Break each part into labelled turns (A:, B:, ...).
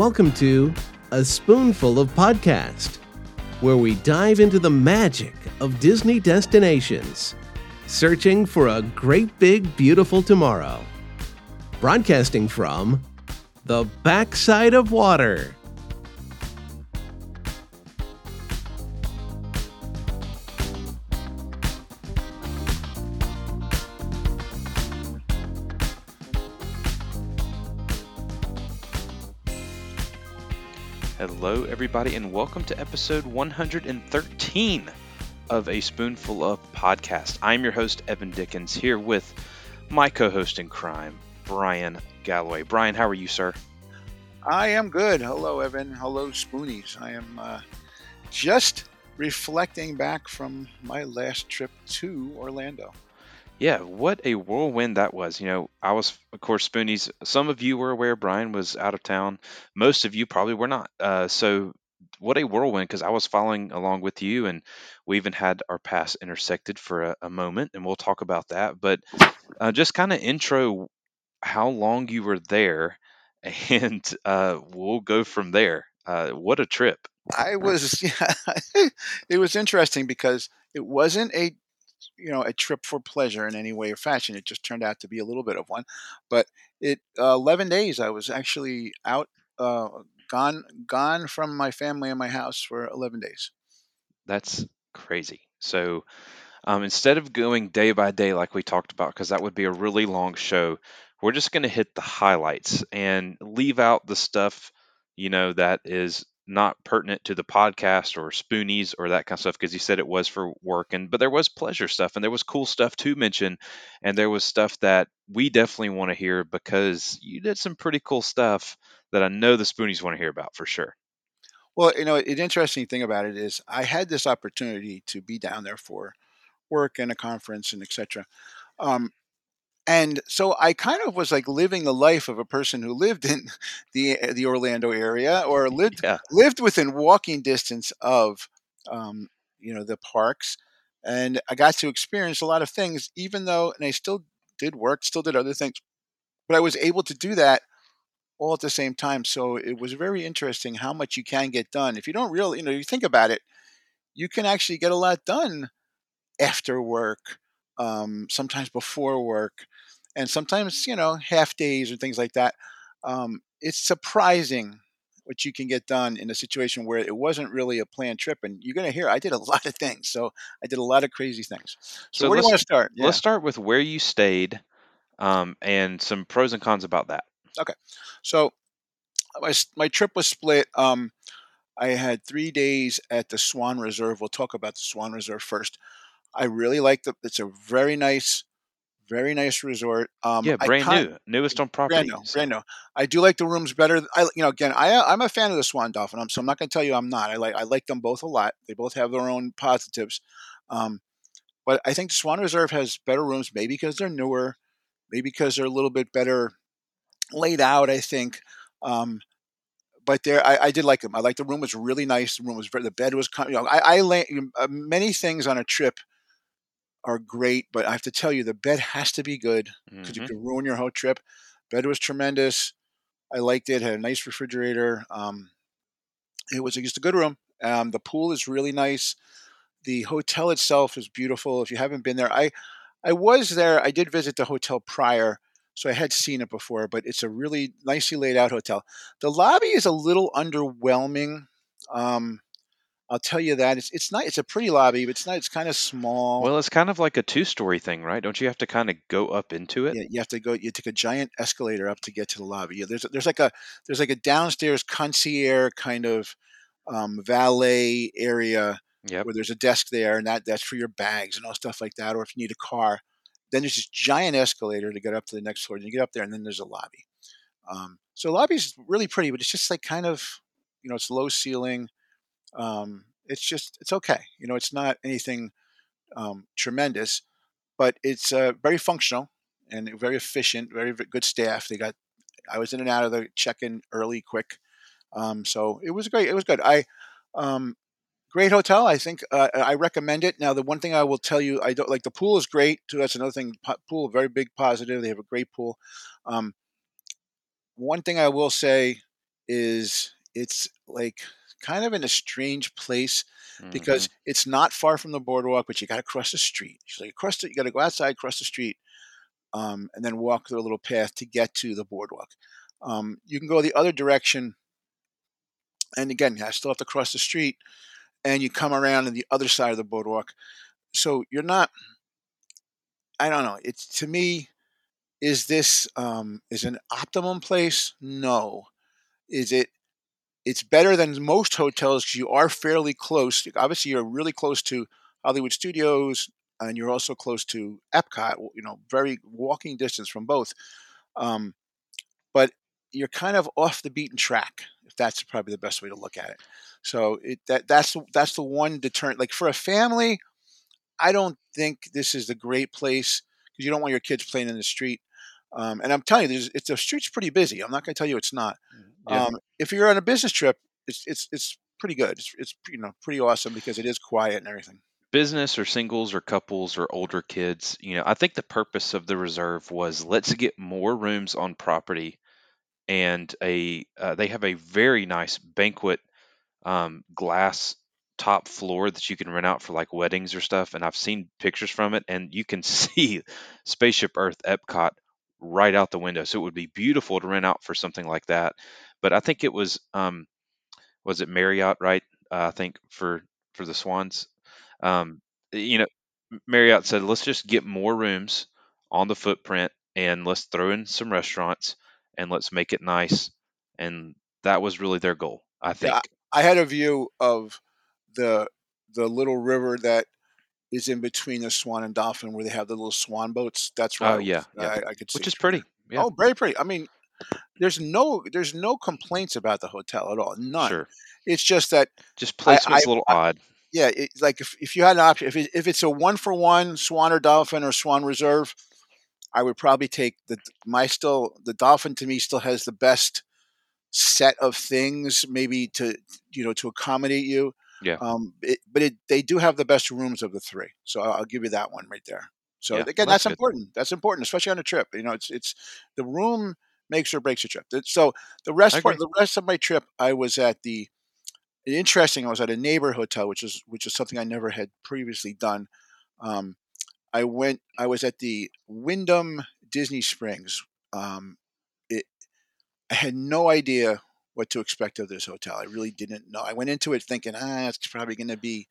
A: Welcome to A Spoonful of Podcast, where we dive into the magic of Disney destinations, searching for a great big beautiful tomorrow. Broadcasting from the backside of water.
B: Everybody, and welcome to episode 113 of A Spoonful of Podcast. I'm your host, Evan Dickens, here with my co host in crime, Bryan Galloway. Bryan, how are you, sir?
C: I am good. Hello, Evan. Hello, Spoonies. I am uh, just reflecting back from my last trip to Orlando.
B: Yeah, what a whirlwind that was. You know, I was, of course, Spoonies. Some of you were aware Bryan was out of town. Most of you probably were not. Uh, so, what a whirlwind because I was following along with you, and we even had our paths intersected for a, a moment, and we'll talk about that. But uh, just kind of intro how long you were there, and uh, we'll go from there. Uh, what a trip!
C: I was, yeah, it was interesting because it wasn't a you know a trip for pleasure in any way or fashion. It just turned out to be a little bit of one. But it uh, eleven days I was actually out, uh, gone gone from my family and my house for eleven days.
B: That's crazy. So um, instead of going day by day like we talked about, because that would be a really long show, we're just going to hit the highlights and leave out the stuff you know that is not pertinent to the podcast or spoonies or that kind of stuff because you said it was for work and but there was pleasure stuff and there was cool stuff to mention and there was stuff that we definitely want to hear because you did some pretty cool stuff that I know the spoonies want to hear about for sure.
C: Well, you know, an interesting thing about it is I had this opportunity to be down there for work and a conference and etc. Um, and so I kind of was like living the life of a person who lived in the the Orlando area or lived
B: Yeah.
C: lived within walking distance of um, you know the parks, and I got to experience a lot of things. Even though, and I still did work, still did other things, but I was able to do that all at the same time. So it was very interesting how much you can get done if you don't really, you know, you think about it, you can actually get a lot done after work, um, sometimes before work, and sometimes you know half days or things like that. Um, it's surprising what you can get done in a situation where it wasn't really a planned trip, and you're going to hear I did a lot of things. So I did a lot of crazy things. So,
B: So
C: where do you
B: let's
C: want to start? Yeah.
B: let's start with where you stayed um, and some pros and cons about that.
C: Okay. So my my trip was split. Um, I had three days at the Swan Reserve. We'll talk about the Swan Reserve first. I really like the. It's a very nice, very nice resort. Um,
B: Yeah, brand new, newest on property.
C: brand
B: new,
C: brand new. I do like the rooms better. I, you know, again, I I'm a fan of the Swan Dolphin. So I'm not going to tell you I'm not. I like I like them both a lot. They both have their own positives. Um, but I think the Swan Reserve has better rooms, maybe because they're newer, maybe because they're a little bit better laid out. I think. Um, but there, I, I did like them. I like the room was really nice. The room was very, the bed was, you know, I, I lay, uh, many things on a trip are great, but I have to tell you, the bed has to be good because you
B: mhm.
C: can ruin your whole trip. Bed was tremendous. I liked it. Had a nice refrigerator. Um, it was just a good room. Um, the pool is really nice. The hotel itself is beautiful. If you haven't been there, I I was there. I did visit the hotel prior, so I had seen it before. But it's a really nicely laid out hotel. The lobby is a little underwhelming. Um, I'll tell you that it's it's not. It's a pretty lobby, but it's not. It's kind of small.
B: Well, it's kind of like a two-story thing, right? Don't you have to kind of go up into it?
C: Yeah, you have to go. You take a giant escalator up to get to the lobby. Yeah, there's there's like a there's like a downstairs concierge kind of um, valet area
B: Yep.
C: where there's a desk there, and that that's for your bags and all stuff like that. Or if you need a car, then there's this giant escalator to get up to the next floor. And you get up there, and then there's a lobby. Um, so the is really pretty, but it's just like kind of you know it's low ceiling. Um, it's just it's okay. You know, it's not anything um, tremendous, but it's uh, very functional and very efficient. Very, very good staff. They got. I was in and out of the check-in early, quick. Um, so it was great. It was good. I um, great hotel. I think uh, I recommend it. Now, the one thing I will tell you, I don't like the pool is great too. That's another thing. Po- Pool, very big positive. They have a great pool. Um, one thing I will say is it's like kind of in a strange place
B: Mhm.
C: because it's not far from the boardwalk, but you got to cross the street. So you cross it, you got to go outside, cross the street, um, and then walk through a little path to get to the boardwalk. Um, you can go the other direction, and again, I still have to cross the street, and you come around on the other side of the boardwalk. So you're not. I don't know. It's to me, is this um, is an optimum place? No. Is it? It's better than most hotels because you are fairly close. Obviously, you're really close to Hollywood Studios, and you're also close to Epcot. You know, very walking distance from both. Um, but you're kind of off the beaten track. If that's probably the best way to look at it. So it, that that's the, that's the one deterrent. Like for a family, I don't think this is the great place because you don't want your kids playing in the street. Um, and I'm telling you, there's, it's the street's pretty busy. I'm not going to tell you it's not.
B: Yeah.
C: Um, if you're on a business trip, it's it's it's pretty good. It's it's you know pretty awesome because it is quiet and everything.
B: business or singles or couples or older kids, you know, I think the purpose of the reserve was let's get more rooms on property and a uh, they have a very nice banquet um, glass top floor that you can rent out for like weddings or stuff and I've seen pictures from it and you can see Spaceship Earth Epcot right out the window. So it would be beautiful to rent out for something like that. But I think it was um was it Marriott, right? Uh, I think for for the Swans um, you know, Marriott said, let's just get more rooms on the footprint and let's throw in some restaurants and let's make it nice. And that was really their goal, I think.
C: Yeah, I had a view of the the little river that is in between the Swan and Dolphin, where they have the little swan boats. That's right.
B: Oh, yeah, yeah.
C: I, I could see.
B: Which is pretty. Yeah.
C: Oh, very pretty. I mean, there's no there's no complaints about the hotel at all. None.
B: Sure.
C: It's just that
B: Just placement's
C: I-
B: a little odd.
C: yeah, it, like if, if you had an option, if it, if it's a one for one Swan or Dolphin or Swan Reserve, I would probably take the my still the Dolphin to me still has the best set of things maybe to you know to accommodate you.
B: Yeah.
C: Um, it, but it they do have the best rooms of the three, so I'll, I'll give you that one right there. So
B: Yeah,
C: again,
B: well, that's
C: that's important. That's important, especially on a trip. You know, it's it's the room makes or breaks a trip. So the rest part, the rest of my trip, I was at the interesting. I was at a neighbor hotel, which is which is something I never had previously done. Um, I went. I was at the Wyndham Disney Springs. Um, it. I had no idea what to expect of this hotel. I really didn't know. I went into it thinking, ah, it's probably going to be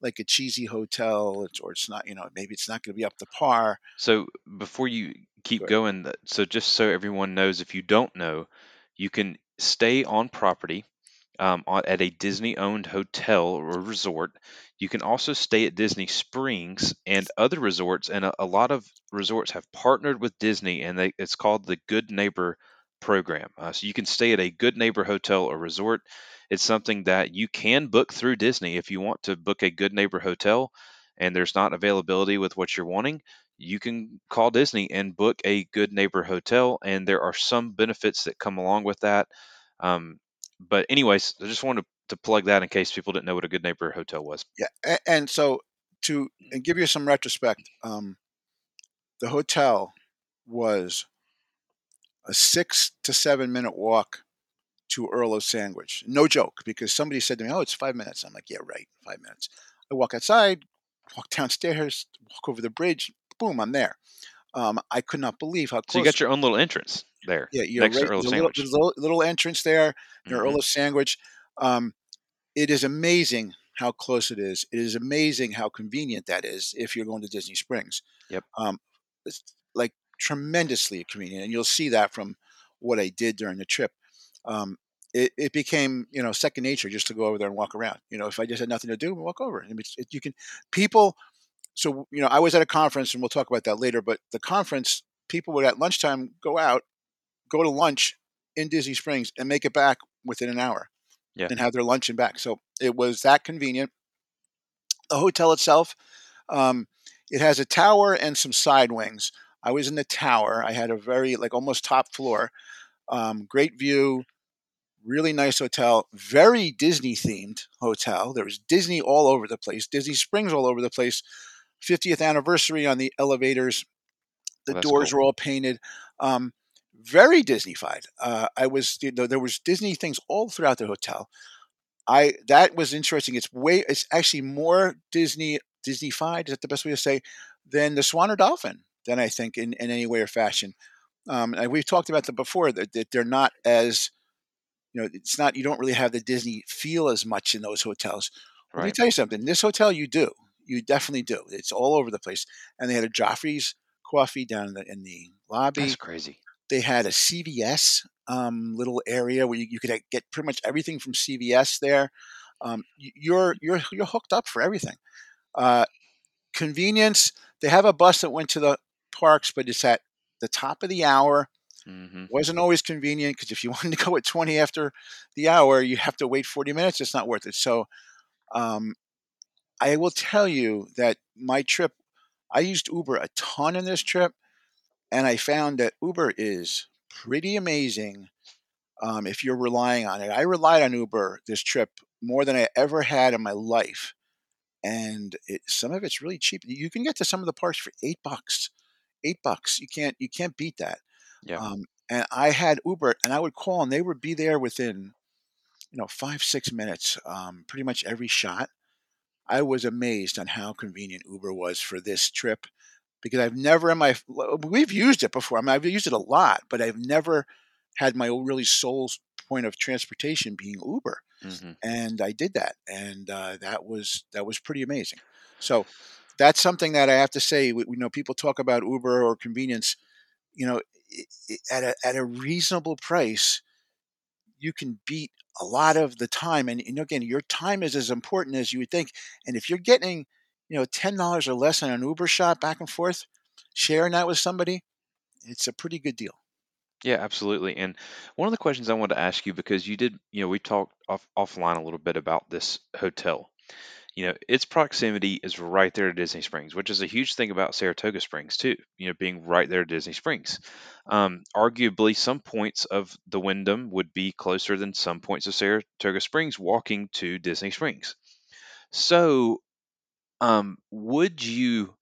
C: like a cheesy hotel, or it's not. You know, maybe it's not going to be up to par.
B: So before you keep
C: Go
B: going, so just so everyone knows, if you don't know, you can stay on property um, at a Disney-owned hotel or resort. You can also stay at Disney Springs and other resorts, and a, a lot of resorts have partnered with Disney, and they, it's called the Good Neighbor program. Uh, so you can stay at a Good Neighbor hotel or resort. It's something that you can book through Disney if you want to book a Good Neighbor hotel, and there's not availability with what you're wanting you can call Disney and book a good neighbor hotel, and there are some benefits that come along with that. Um, but anyways, I just wanted to plug that in case people didn't know what a good neighbor hotel was.
C: Yeah, and, so to and give you some retrospect, um, the hotel was a six to seven minute walk to Earl of Sandwich. No joke, because somebody said to me, "Oh, it's five minutes." I'm like, "Yeah, right, five minutes." I walk outside, walk downstairs, walk over the bridge. Boom, I'm there. Um, I could not believe how close.
B: So you got your own little entrance there
C: yeah, you're
B: next
C: right.
B: to Earl of
C: there's a little, there's a little, entrance there near
B: Mhm.
C: Earl of Sandwich. Um, it is amazing how close it is. It is amazing how convenient that is if you're going to Disney Springs.
B: Yep.
C: Um, it's like tremendously convenient, and you'll see that from what I did during the trip. Um, it, it became you know second nature just to go over there and walk around. You know, if I just had nothing to do, walk over. I mean, it, you can people. So you know, I was at a conference, and we'll talk about that later. But the conference, people would at lunchtime go out, go to lunch in Disney Springs, and make it back within an hour
B: Yeah.
C: and have their lunch and back. So it was that convenient. The hotel itself, um, it has a tower and some side wings. I was in the tower. I had a very like almost top floor, um, great view, really nice hotel, very Disney themed hotel. There was Disney all over the place, Disney Springs all over the place. 50th anniversary on the elevators. The
B: That's
C: doors
B: cool.
C: were all painted. Um, very Disneyfied. Uh, I was you know, there was Disney things all throughout the hotel. I that was interesting. It's way it's actually more Disney Disneyfied. Is that the best way to say than the Swan or Dolphin? Than I think in, in any way or fashion. Um, and we've talked about them before that, that they're not as you know it's not you don't really have the Disney feel as much in those hotels. Let me tell you something. This hotel you do. You definitely do. It's all over the place. And they had a Joffrey's coffee down in the in the lobby.
B: That's crazy.
C: They had a CVS um, little area where you, you, could get pretty much everything from CVS there. Um, you're you're you're hooked up for everything. Uh, convenience. They have a bus that went to the parks, but it's at the top of the hour. Mm-hmm. Wasn't always convenient because if you wanted to go at 20 after the hour, you have to wait 40 minutes. It's not worth it. So, um, I will tell you that my trip, I used Uber a ton in this trip, and I found that Uber is pretty amazing um, if you're relying on it. I relied on Uber this trip more than I ever had in my life, and it, some of it's really cheap. You can get to some of the parks for eight bucks. Eight bucks. You can't you can't beat that.
B: Yeah.
C: Um, and I had Uber, and I would call, and they would be there within, you know, five six minutes, um, pretty much every shot. I was amazed on how convenient Uber was for this trip because I've never in my we've used it before. I mean, I've used it a lot, but I've never had my really sole point of transportation being Uber, mm-hmm. and I did that, and uh, that was that was pretty amazing. So that's something that I have to say. We, you know, people talk about Uber or convenience. You know, at a at a reasonable price, you can beat a lot of the time. And, and again, your time is as important as you would think. And if you're getting, you know, ten dollars or less on an Uber shot back and forth, sharing that with somebody, it's a pretty good deal.
B: Yeah, absolutely. And one of the questions I wanted to ask you because you did, you know, we talked off offline a little bit about this hotel you know, its proximity is right there to Disney Springs, which is a huge thing about Saratoga Springs too. You know, being right there to Disney Springs. Um, arguably, some points of the Wyndham would be closer than some points of Saratoga Springs walking to Disney Springs. So, um, would you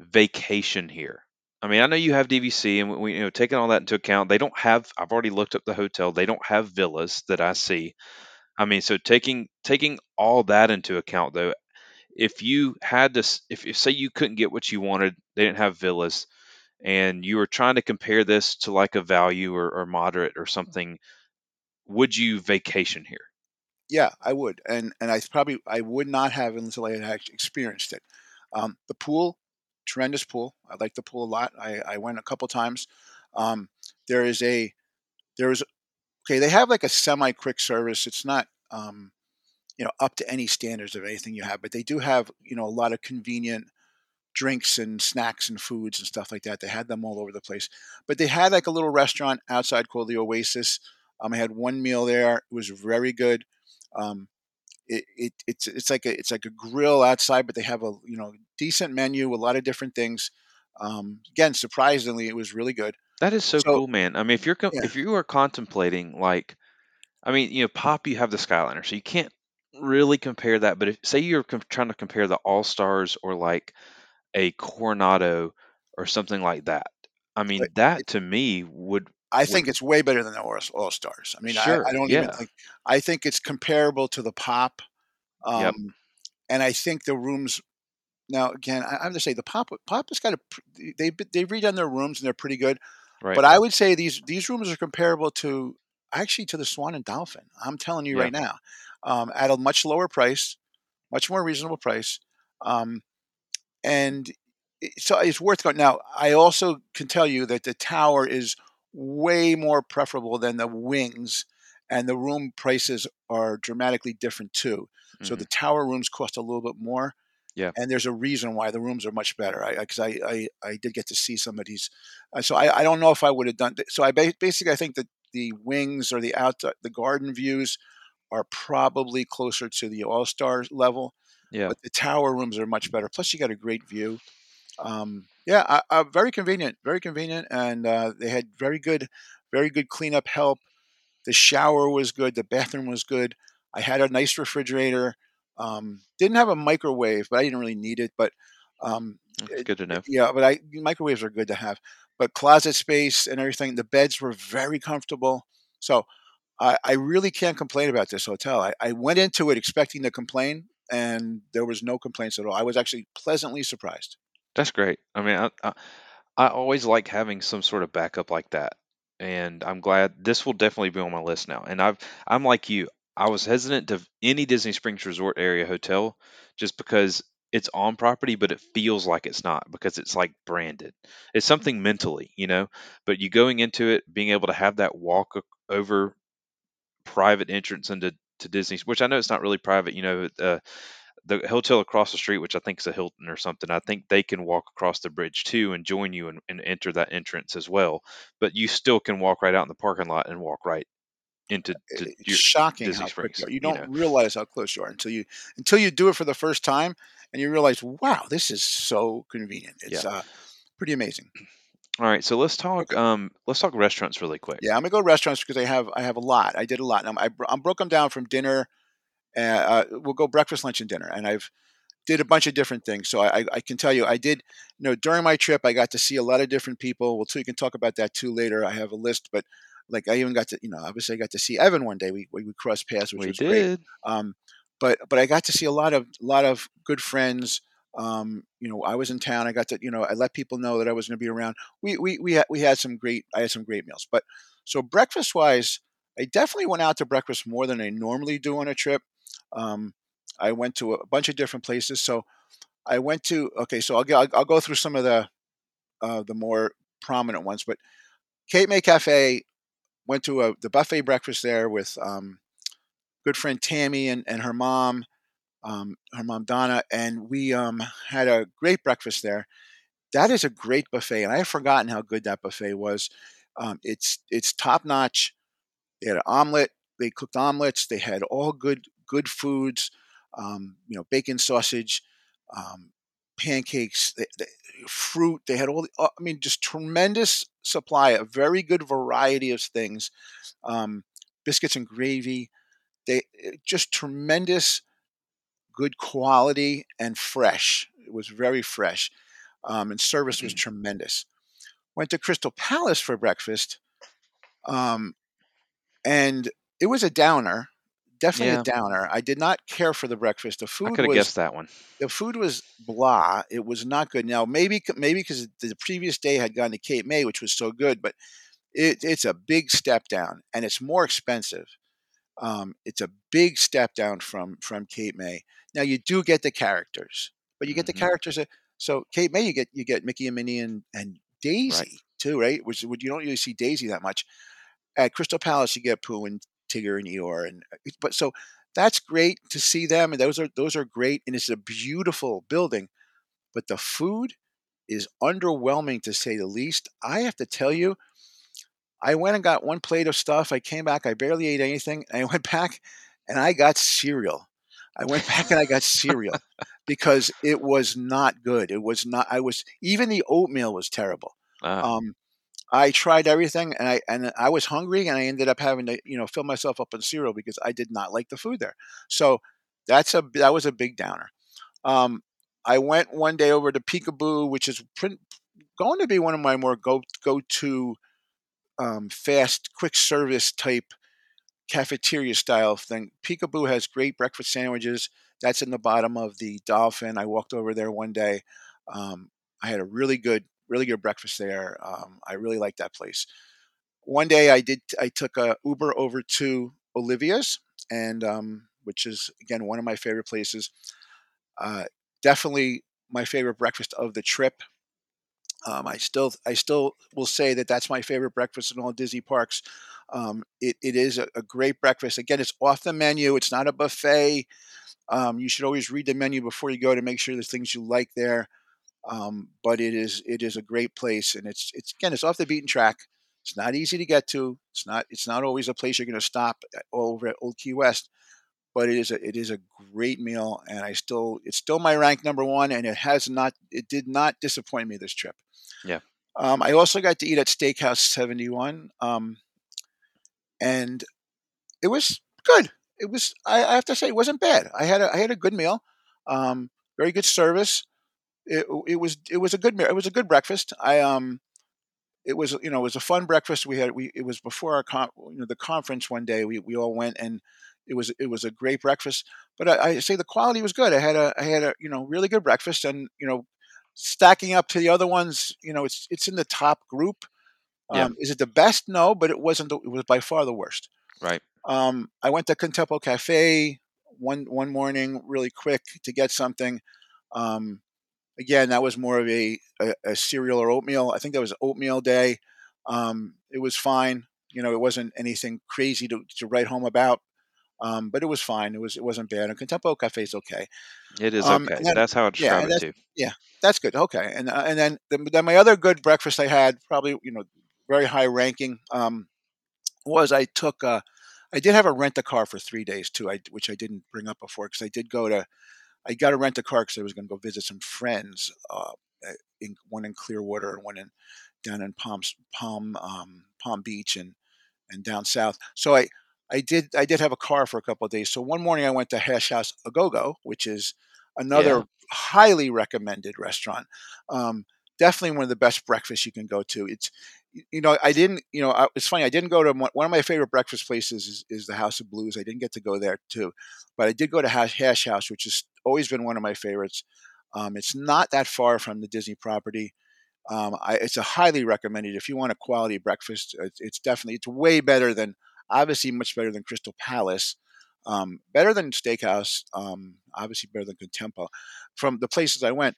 B: vacation here? I mean, I know you have DVC, and we, you know, taking all that into account, they don't have. I've already looked up the hotel. They don't have villas that I see. I mean, so taking taking all that into account, though, if you had to, if, if say you couldn't get what you wanted, they didn't have villas, and you were trying to compare this to like a value or, or moderate or something, would you vacation here?
C: Yeah, I would, and and I probably I would not have until I had experienced it. Um, the pool, tremendous pool. I like the pool a lot. I, I went a couple times. Um, there is a there is okay, they have like a semi quick service. It's not, um, you know, up to any standards of anything you have, but they do have, you know, a lot of convenient drinks and snacks and foods and stuff like that. They had them all over the place, but they had like a little restaurant outside called the Oasis. Um, I had one meal there. It was very good. Um, it, it, it's it's like a it's like a grill outside, but they have a you know decent menu, a lot of different things. Um, again, surprisingly, it was really good.
B: That is so, So cool, man. I mean, if you're yeah, if you are contemplating like, I mean, you know, Pop, you have the Skyliner, so you can't really compare that. But if say you're com- trying to compare the All Stars or like a Coronado or something like that, I mean, that to me would
C: I think it's way better than the All Stars. I mean, I, I don't even think I think it's comparable to the Pop, Yep. um, and I think the rooms now again I, I'm to say the Pop Pop has got a they they've redone their rooms and they're pretty good. Right. But I would say these these rooms are comparable to actually to the Swan and Dolphin. I'm telling you yeah. right now, um, at a much lower price, much more reasonable price, um, and so it's worth going. Now, I also can tell you that the tower is way more preferable than the wings, and the room prices are dramatically different too. Mm-hmm. So the tower rooms cost a little bit more.
B: Yeah.
C: And there's a reason why the rooms are much better. I because I, I, I did get to see some of these, uh, so I, I don't know if I would have done. So I ba- basically I think that the wings or the out the garden views are probably closer to the All Star level.
B: Yeah.
C: But the tower rooms are much better. Plus you got a great view. Um, yeah, I, I, very convenient, very convenient, and uh, they had very good, very good cleanup help. The shower was good. The bathroom was good. I had a nice refrigerator. Um, didn't have a microwave, but I didn't really need it. But Um,
B: That's good to know.
C: yeah, but I microwaves are good to have. But closet space and everything, the beds were very comfortable. So I, I really can't complain about this hotel. I, I went into it expecting to complain, and there was no complaints at all. I was actually pleasantly surprised.
B: That's great. I mean, I, I I always like having some sort of backup like that, and I'm glad this will definitely be on my list now. And I've I'm like you. I was hesitant to any Disney Springs Resort area hotel just because it's on property, but it feels like it's not because it's like branded. It's something mentally, you know. But you going into it, being able to have that walk over private entrance into to Disney, which I know it's not really private, you know. Uh, the hotel across the street, which I think is a Hilton or something, I think they can walk across the bridge too and join you and, and enter that entrance as well. But you still can walk right out in the parking lot and walk right into to
C: It's
B: your
C: shocking
B: Disney
C: how quick
B: Springs.
C: you are. You
B: You
C: don't
B: know,
C: realize how close you are until you until you do it for the first time, and you realize, wow, this is so convenient.
B: yeah.
C: It's uh, pretty amazing.
B: All right, so let's talk. Um, let's talk restaurants really quick.
C: Yeah, I'm gonna go to restaurants because I have I have a lot. I did a lot. I'm, I bro- I'm broke them down from dinner. Uh, uh, we'll go breakfast, lunch, and dinner, and I've did a bunch of different things. So I, I can tell you, I did. You know, during my trip, I got to see a lot of different people. Well, too, you can talk about that too later. I have a list, but like I even got to, you know, obviously I got to see Evan one day. We we, we crossed paths, which
B: We
C: was great.
B: did.
C: Um, but but I got to see a lot of a lot of good friends. Um, you know, I was in town. I got to you know I let people know that I was going to be around. We we we had, we had some great. I had some great meals. But so breakfast wise, I definitely went out to breakfast more than I normally do on a trip. Um, I went to a bunch of different places. So I went to okay. So I'll go I'll, go through some of the uh, the more prominent ones. But Cape May Cafe went to a the buffet breakfast there with um, good friend Tammy and, and her mom, um, her mom Donna, and we um, had a great breakfast there. That is a great buffet, and I had forgotten how good that buffet was. Um, it's it's top notch. They had an omelet. They cooked omelets. They had all good good foods. Um, you know, bacon, sausage, um, pancakes, they, they, fruit. They had all. The, uh, I mean, just tremendous supply. A very good variety of things. Um, biscuits and gravy. They eh, just tremendous good quality and fresh. It was very fresh, um, and service was tremendous. Went to Crystal Palace for breakfast, um, and it was a downer. Definitely
B: Yeah,
C: a downer. I did not care for the breakfast. The
B: I
C: food
B: could have guessed that one.
C: the food was blah. It was not good. Now maybe maybe because the previous day had gone to Cape May, which was so good, but it, it's a big step down, and it's more expensive. Um, it's a big step down from from Cape May. Now you do get the characters, but you get the
B: hmm
C: characters. That, so Cape May, you get you get Mickey and Minnie and, and
B: Right.
C: Daisy too, right? Which would you don't really see Daisy that much. At Crystal Palace, you get Pooh and Tigger and Eeyore, and uh, but so that's great to see them, and those are those are great, and it's a beautiful building. But the food is underwhelming to say the least. I have to tell you, I went and got one plate of stuff. I came back. I barely ate anything. I went back and I got cereal. I went back and I got cereal because it was not good. It was not. I was even the oatmeal was terrible.
B: Ah,
C: Um, I tried everything and I and I was hungry and I ended up having to you know fill myself up on cereal because I did not like the food there. So that's a that was a big downer. Um, I went one day over to Picabu, which is print, going to be one of my more go go to um, fast, quick service type cafeteria style thing. Picabu has great breakfast sandwiches. That's in the bottom of the Dolphin. I walked over there one day. Um, I had a really good, really good breakfast there. Um, I really like that place. One day I did. I took a Uber over to Olivia's, and um, which is again one of my favorite places. Uh, definitely my favorite breakfast of the trip. Um, I still, I still will say that that's my favorite breakfast in all Disney parks. Um, it, it is a, a great breakfast. Again, it's off the menu. It's not a buffet. Um, you should always read the menu before you go to make sure there's things you like there. Um, but it is, it is a great place, and it's, it's again, it's off the beaten track. It's not easy to get to. It's not, it's not always a place you're going to stop at, over at Old Key West. But it is a, it is a great meal, and I still, it's still my rank number one, and it has not, it did not disappoint me this trip.
B: yeah.
C: Um, I also got to eat at Steakhouse 71, um, and it was good. It was I, I have to say it wasn't bad. I had a I had a good meal, um, very good service. It, it was it was a good it was a good breakfast. I um it was you know it was a fun breakfast. We had we it was before our con, you know the conference one day. We we all went and it was it was a great breakfast. But I, I say the quality was good. I had a I had a you know really good breakfast and you know stacking up to the other ones. You know it's it's in the top group.
B: Yeah.
C: Um, is it the best? No, but it wasn't. The, it was by far the worst.
B: Right.
C: Um, I went to Contempo Cafe one one morning, really quick to get something. Um, again, that was more of a, a, a, cereal or oatmeal. I think that was oatmeal day. Um, it was fine. You know, it wasn't anything crazy to, to write home about, um, but it was fine. It was it wasn't bad. And Contempo Cafe is okay.
B: It is
C: Um,
B: okay.
C: then-
B: that's how it's
C: yeah,
B: too.
C: Yeah, that's good. Okay, and uh, and then then then my other good breakfast I had probably you know very high ranking um, was I took uh, I did have a rent a car for three days too, I, which I didn't bring up before because I did go to I got to rent a car because I was going to go visit some friends, uh, uh, in, one in Clearwater and one in down in Palm Palm um, Palm Beach and and down south. So I I did I did have a car for a couple of days. So one morning I went to Hash House A Go Go, which is another
B: Yeah.
C: highly recommended restaurant. Um, definitely one of the best breakfasts you can go to. It's you know I didn't you know I, it's funny I didn't go to one one of my favorite breakfast places is, is the House of Blues. I didn't get to go there too, but I did go to Hash, Hash House, which has always been one of my favorites. Um, it's not that far from the Disney property. Um, I, it's a highly recommended if you want a quality breakfast. It's, it's definitely it's way better than obviously much better than Crystal Palace, um, better than Steakhouse, um, obviously better than Contempo. From the places I went,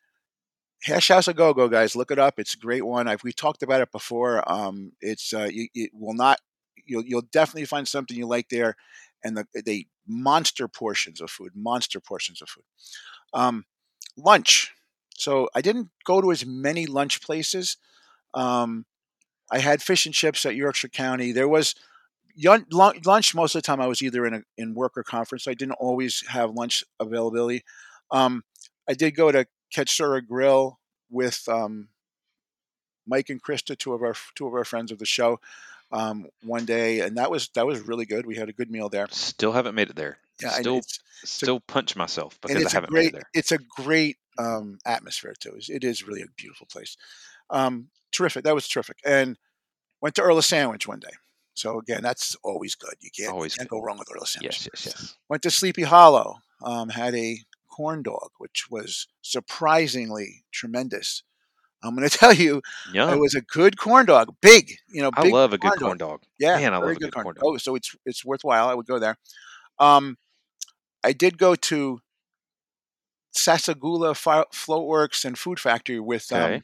C: Hash House a Go Go guys, look it up. It's a great one. I've, we talked about it before. Um, it's uh, you, it will not you'll you'll definitely find something you like there, and the they monster portions of food, monster portions of food. Um, lunch. So I didn't go to as many lunch places. Um, I had fish and chips at Yorkshire County. There was lunch most of the time. I was either in a in work or conference. So I didn't always have lunch availability. Um, I did go to Katsura Grill with um, Mike and Krista, two of our two of our friends of the show, um, one day, and that was that was really good. We had a good meal there.
B: Still haven't made it there.
C: Yeah,
B: still
C: it's
B: still punch myself because I haven't made it
C: great
B: there.
C: it's a great um, atmosphere too. It's- really a beautiful place. Um, terrific. That was terrific. And went to Earl of Sandwich one day. So again, that's always good. You can't,
B: Always
C: you can't go wrong with Earl Sandwich.
B: Yes, yes, yes.
C: Went to Sleepy Hollow. Um, had a corn dog, which was surprisingly tremendous. I'm going to tell you,
B: Yum.
C: it was a good corn dog, big. You know,
B: I love a good
C: corn dog.
B: corn dog.
C: Yeah,
B: Man, I love a good corn dog.
C: Oh, so it's it's worthwhile. I would go there. Um, I did go to Sassagoula Floatworks and Food Factory with um,
B: Okay.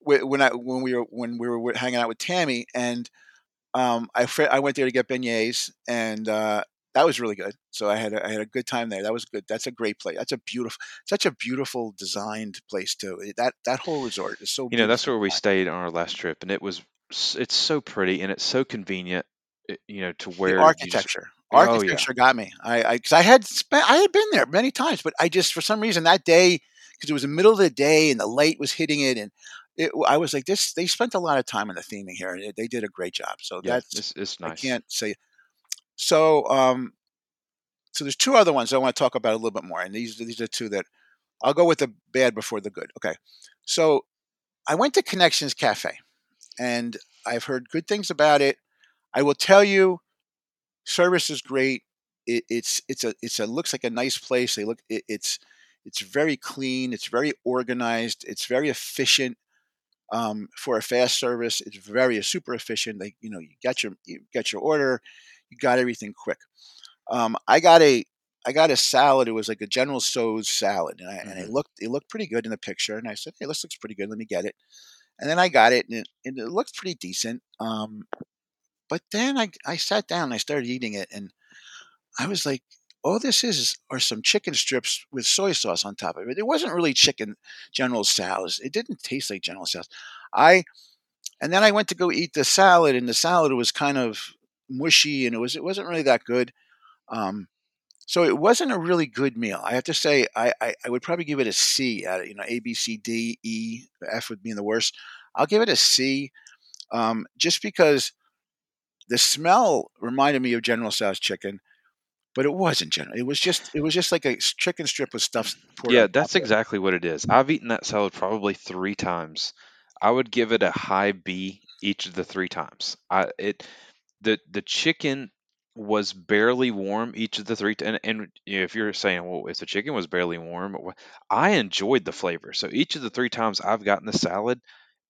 C: whe- when I when we were when we were hanging out with Tammy, and um, I fr- I went there to get beignets, and uh, that was really good. So I had a, I had a good time there. That was good. That's a great place. That's a beautiful, such a beautiful designed place too. That that whole resort is so.
B: You know, that's where we stayed on our last trip, and it was it's so pretty and it's so convenient. Eh, you know, to
C: the
B: where just
C: architecture.
B: Oh, yeah.
C: Architecture got me. I I, cause I had spent I had been there many times, but I just for some reason that day because it was the middle of the day and the light was hitting it, and it, I was like this. They spent a lot of time on the theming here, and they did a great job. So
B: yeah,
C: that's
B: it's it's
C: I can't say. So um, so there's two other ones I want to talk about a little bit more, and these these are two that I'll go with the bad before the good. Okay, so I went to Connections Cafe, and I've heard good things about it. I will tell you, service is great. It, it's it's a it's a looks like a nice place. They look it, it's it's very clean. It's very organized. It's very efficient um, for a fast service. It's very super efficient. They you know you got your you get your order, you got everything quick. Um, I got a I got a salad. It was like a General Tso's salad, and, I, and it
B: Mhm.
C: looked it looked pretty good in the picture. And I said, "Hey, this looks pretty good. Let me get it." And then I got it, and it, and it looked pretty decent. Um, but then I I sat down, and I started eating it, and I was like, "All this is are some chicken strips with soy sauce on top of it." It wasn't really chicken General Tso's. It didn't taste like General Tso's. I and then I went to go eat the salad, and the salad was kind of mushy, and it was it wasn't really that good. Um, so it wasn't a really good meal. I have to say, I, I, I would probably give it a C. Out of, you know, A, B, C, D, E, F would being the worst. I'll give it a C, um, just because the smell reminded me of General Tso's chicken. but it wasn't general. It was just it was just like a chicken strip with stuff poured
B: Yeah, that's exactly what it is. I've eaten that salad probably three times. I would give it a high B each of the three times. I it the the chicken was barely warm each of the three t- and, and if you're saying well if the chicken was barely warm I enjoyed the flavor. So each of the three times I've gotten the salad,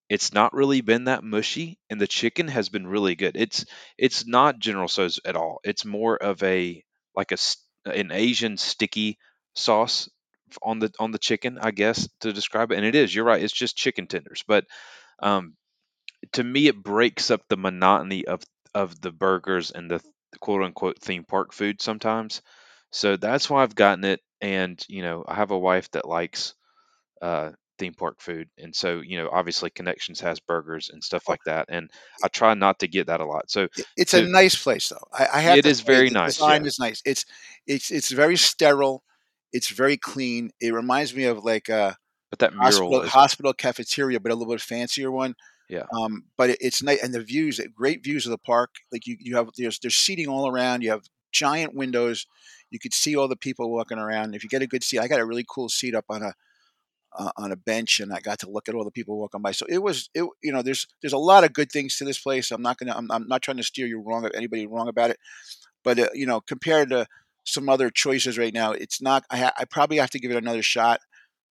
B: it's not really been that mushy and the chicken has been really good. It's it's not General Tso's at all. It's more of a like a an Asian sticky sauce on the on the chicken, I guess to describe it. And it is. You're right. It's just chicken tenders, but um to me it breaks up the monotony of of the burgers and the quote unquote theme park food sometimes. So that's why I've gotten it and you know, I have a wife that likes uh, theme park food. And so, you know, obviously Connections has burgers and stuff
C: Oh,
B: like that. And I try not to get that a lot. So
C: it- it's a nice place though. I, I have
B: it
C: to
B: is very
C: the
B: nice.
C: design
B: Yeah.
C: is nice. It's it's it's very sterile. It's very clean. It reminds me of like a
B: But that mural
C: hospital
B: is
C: hospital cafeteria, but a little bit fancier one.
B: Yeah.
C: Um, but it, it's nice, and the views, great views of the park. Like you, you have there's there's seating all around. You have giant windows. You could see all the people walking around. If you get a good seat, I got a really cool seat up on a uh, on a bench, and I got to look at all the people walking by. So it was, it you know, there's there's a lot of good things to this place. I'm not gonna, I'm, I'm not trying to steer you wrong, anybody wrong about it. But uh, you know, compared to some other choices right now, it's not. I, ha- I probably have to give it another shot.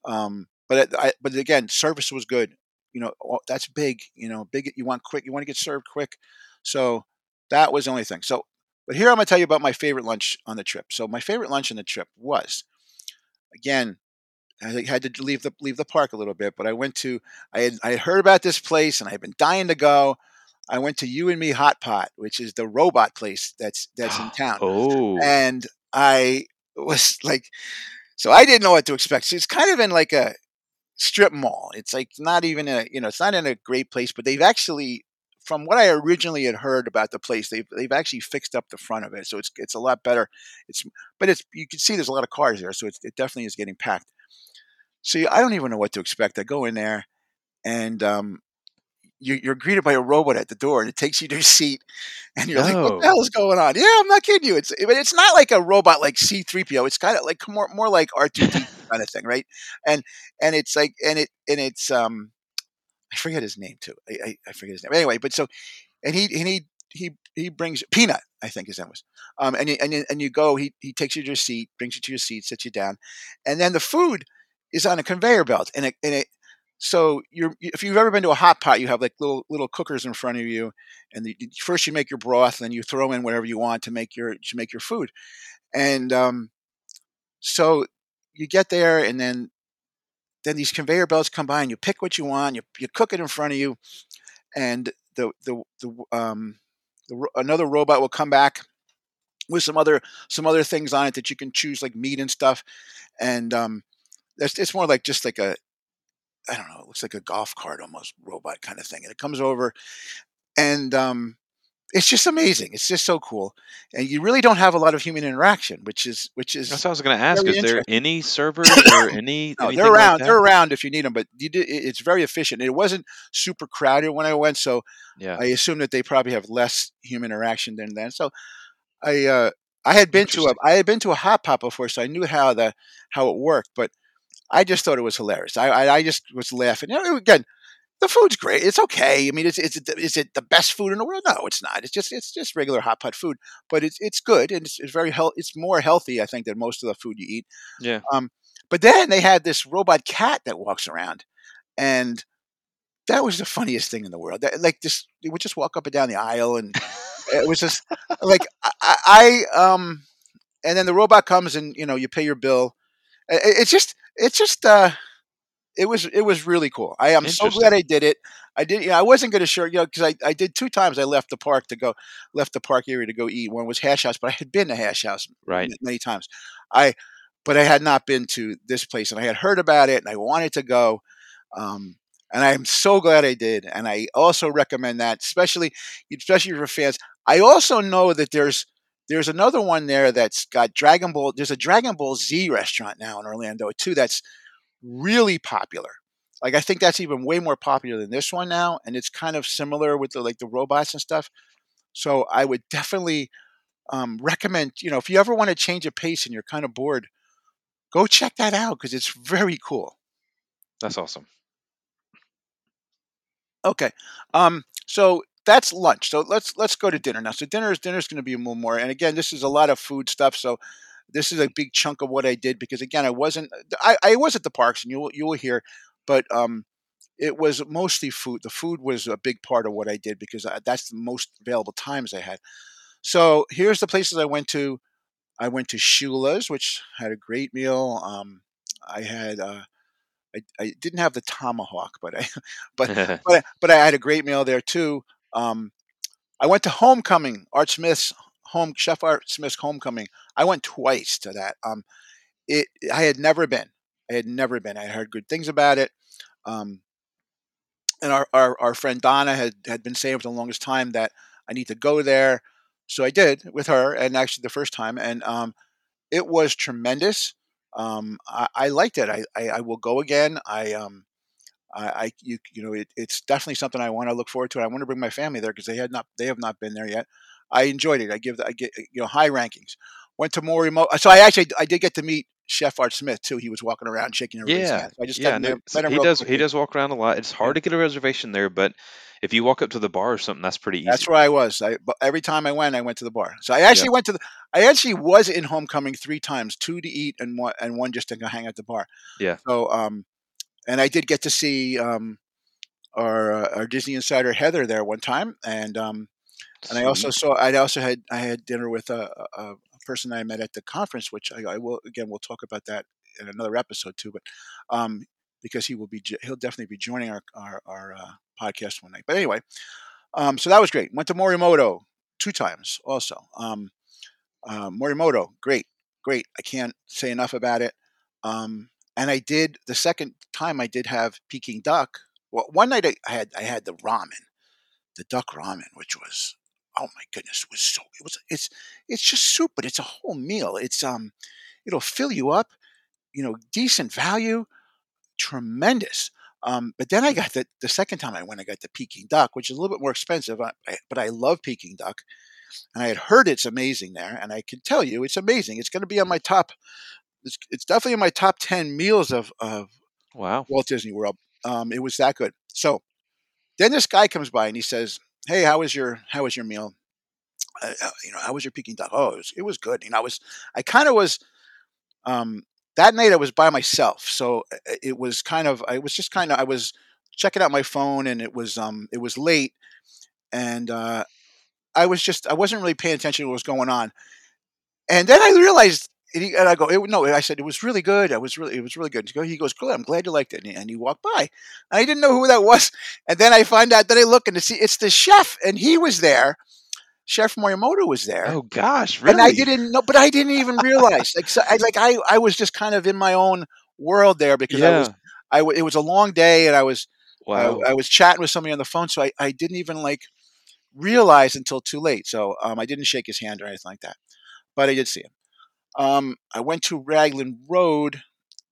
C: Um, but I, but again, service was good. You know, oh, that's big. You know, big. You want quick. You want to get served quick. So that was the only thing. So, but here I'm gonna tell you about my favorite lunch on the trip. So my favorite lunch on the trip was again. I had to leave the leave the park a little bit, but I went to I had I had heard about this place and I had been dying to go. I went to You and Me Hot Pot, which is the robot place that's that's in town,
B: Oh,
C: and I was like, so I didn't know what to expect. So it's kind of in like a strip mall. It's like not even a you know it's not in a great place, but they've actually, from what I originally had heard about the place, they've they've actually fixed up the front of it, so it's it's a lot better. It's but it's you can see there's a lot of cars there, so it definitely is getting packed. See, I don't even know what to expect. I go in there, and um, you're greeted by a robot at the door, and it takes you to your seat, and you're like, "What the hell is going on?" Yeah, I'm not kidding you. It's but it's not like a robot like C-3PO. It's kind of like more more like R2D kind of thing, right? And and it's like and it and it's um I forget his name too. I I, I forget his name. Anyway, but so and he and he he he brings peanut. I think his name was. Um, and you, and you, and you go. He he takes you to your seat, brings you to your seat, sits you down, and then the food is on a conveyor belt, and it and it. So you're if you've ever been to a hot pot, you have like little little cookers in front of you, and the, first you make your broth, then you throw in whatever you want to make your to make your food, and um, so you get there, and then then these conveyor belts come by, and you pick what you want, you you cook it in front of you, and the the the um the, another robot will come back with some other some other things on it that you can choose like meat and stuff. And um that's it's more like just like a i don't know it looks like a golf cart almost robot kind of thing and it comes over and um it's just amazing it's just so cool and you really don't have a lot of human interaction which is which is That's
B: what I was going to ask. Is there any servers or any
C: no they're
B: like
C: around
B: that?
C: they're around if you need them but you do, it's very efficient it wasn't super crowded when i went so
B: Yeah,
C: i assume that they probably have less human interaction than then so I uh, I had been to a I had been to a hot pot before, so I knew how the how it worked. But I just thought it was hilarious. I I, I just was laughing. You know, again, the food's great. It's okay. I mean, it's it's is it the best food in the world? No, it's not. It's just it's just regular hot pot food, but it's it's good and it's, it's very health. It's more healthy, I think, than most of the food you eat.
B: Yeah.
C: Um, but then they had this robot cat that walks around, and that was the funniest thing in the world. That, like this, it would just walk up and down the aisle, and it was just like I, I um, and then the robot comes and you know you pay your bill. It's just it's just uh, it was it was really cool. I am so glad I did it. I did. You know, I wasn't going to sure you know because I, I did two times. I left the park to go left the park area to go eat. One was Hash House, but I had been to Hash House
B: Right.
C: many times. I but I had not been to this place, and I had heard about it, and I wanted to go. Um, and I'm so glad I did. And I also recommend that, especially especially for fans. I also know that there's there's another one there that's got Dragon Ball. There's a Dragon Ball Z restaurant now in Orlando too. That's really popular. Like I think that's even way more popular than this one now, and it's kind of similar with the like the robots and stuff. So I would definitely um, recommend, you know, if you ever want to change a pace and you're kind of bored, go check that out because it's very cool.
B: That's awesome.
C: Okay. Um, so that's lunch. So let's let's go to dinner now. So dinner is dinner is going to be a little more. And again, this is a lot of food stuff. So this is a big chunk of what I did because again, I wasn't. I, I was at the parks, and you will you will hear, but um, it was mostly food. The food was a big part of what I did because I, that's the most available times I had. So here's the places I went to. I went to Shula's, which had a great meal. Um, I had uh, I, I didn't have the tomahawk, but I but but but I had a great meal there too. Um, I went to Homecoming, Art Smith's home Chef Art Smith's Homecoming. I went twice to that. Um, it I had never been. I had never been. I heard good things about it. Um, and our, our, our friend Donna had, had been saying for the longest time that I need to go there. So I did with her, and actually the first time, and um, it was tremendous. Um, I, I, liked it. I, I, I, will go again. I, um, I, I you, you know, it, it's definitely something I want to look forward to. I want to bring my family there because they had not, they have not been there yet. I enjoyed it. I give, I get, you know, high rankings. Went to Morimoto. So I actually, I did get to meet Chef Art Smith too. He was walking around shaking everybody's
B: Yeah,
C: hand. So I just
B: yeah.
C: got
B: No,
C: met, him
B: he does. He does walk around a lot. It's
C: Yeah.
B: hard to get a reservation there, but if you walk up to the bar or something, that's pretty easy.
C: That's where I was. I but every time I went, I went to the bar. So I
B: Yeah.
C: actually went to the. I actually was in Homecoming three times, two to eat and one and one just to go hang at the bar.
B: Yeah.
C: So um, and I did get to see um our uh, our Disney insider Heather there one time, and um and I also saw I also had I had dinner with a, a, person I met at the conference, which I, I will again we'll talk about that in another episode too, but um because he will be he'll definitely be joining our our, our uh, podcast one night. But anyway, um so that was great. Went to Morimoto two times also. Um, uh, Morimoto, great, great. I can't say enough about it. Um, and I did the second time I did have Peking duck. Well, one night I, had I had the ramen, the duck ramen, which was oh my goodness, was so it was it's it's just soup, but it's a whole meal. It's um it'll fill you up, you know, decent value, tremendous. Um, but then I got the the second time I went, I got the Peking duck, which is a little bit more expensive, I, but I love Peking duck, and I had heard it's amazing there, and I can tell you it's amazing. It's going to be on my top. It's, it's definitely in my top ten meals of of
B: Wow.
C: Walt Disney World. Um, it was that good. So then this guy comes by and he says, "Hey, how was your how was your meal? Uh, uh, you know, how was your Peking duck? Oh, it was, it was good. You know, I was I kind of was um, that night I was by myself, so uh, it was kind of I was just kind of I was checking out my phone and it was um it was late and uh, I was just I wasn't really paying attention to what was going on, and then I realized. And, he, and I go, it, no. I said it was really good. I was really, it was really good. He goes, he goes, good. I'm glad you liked it. And he, and he walked by. And I didn't know who that was. And then I find out that I look and see it's the chef, and he was there. Chef Morimoto was there,
B: Oh gosh, really?
C: and I didn't know, but I didn't even realize. Like, so I, like I, I was just kind of in my own world there because I was,
B: Yeah.
C: I, w- it was a long day, and I was, I,
B: Wow.
C: I was chatting with somebody on the phone, so I, I didn't even like realize until too late. So um, I didn't shake his hand or anything like that, but I did see him. Um, I went to Raglan Road.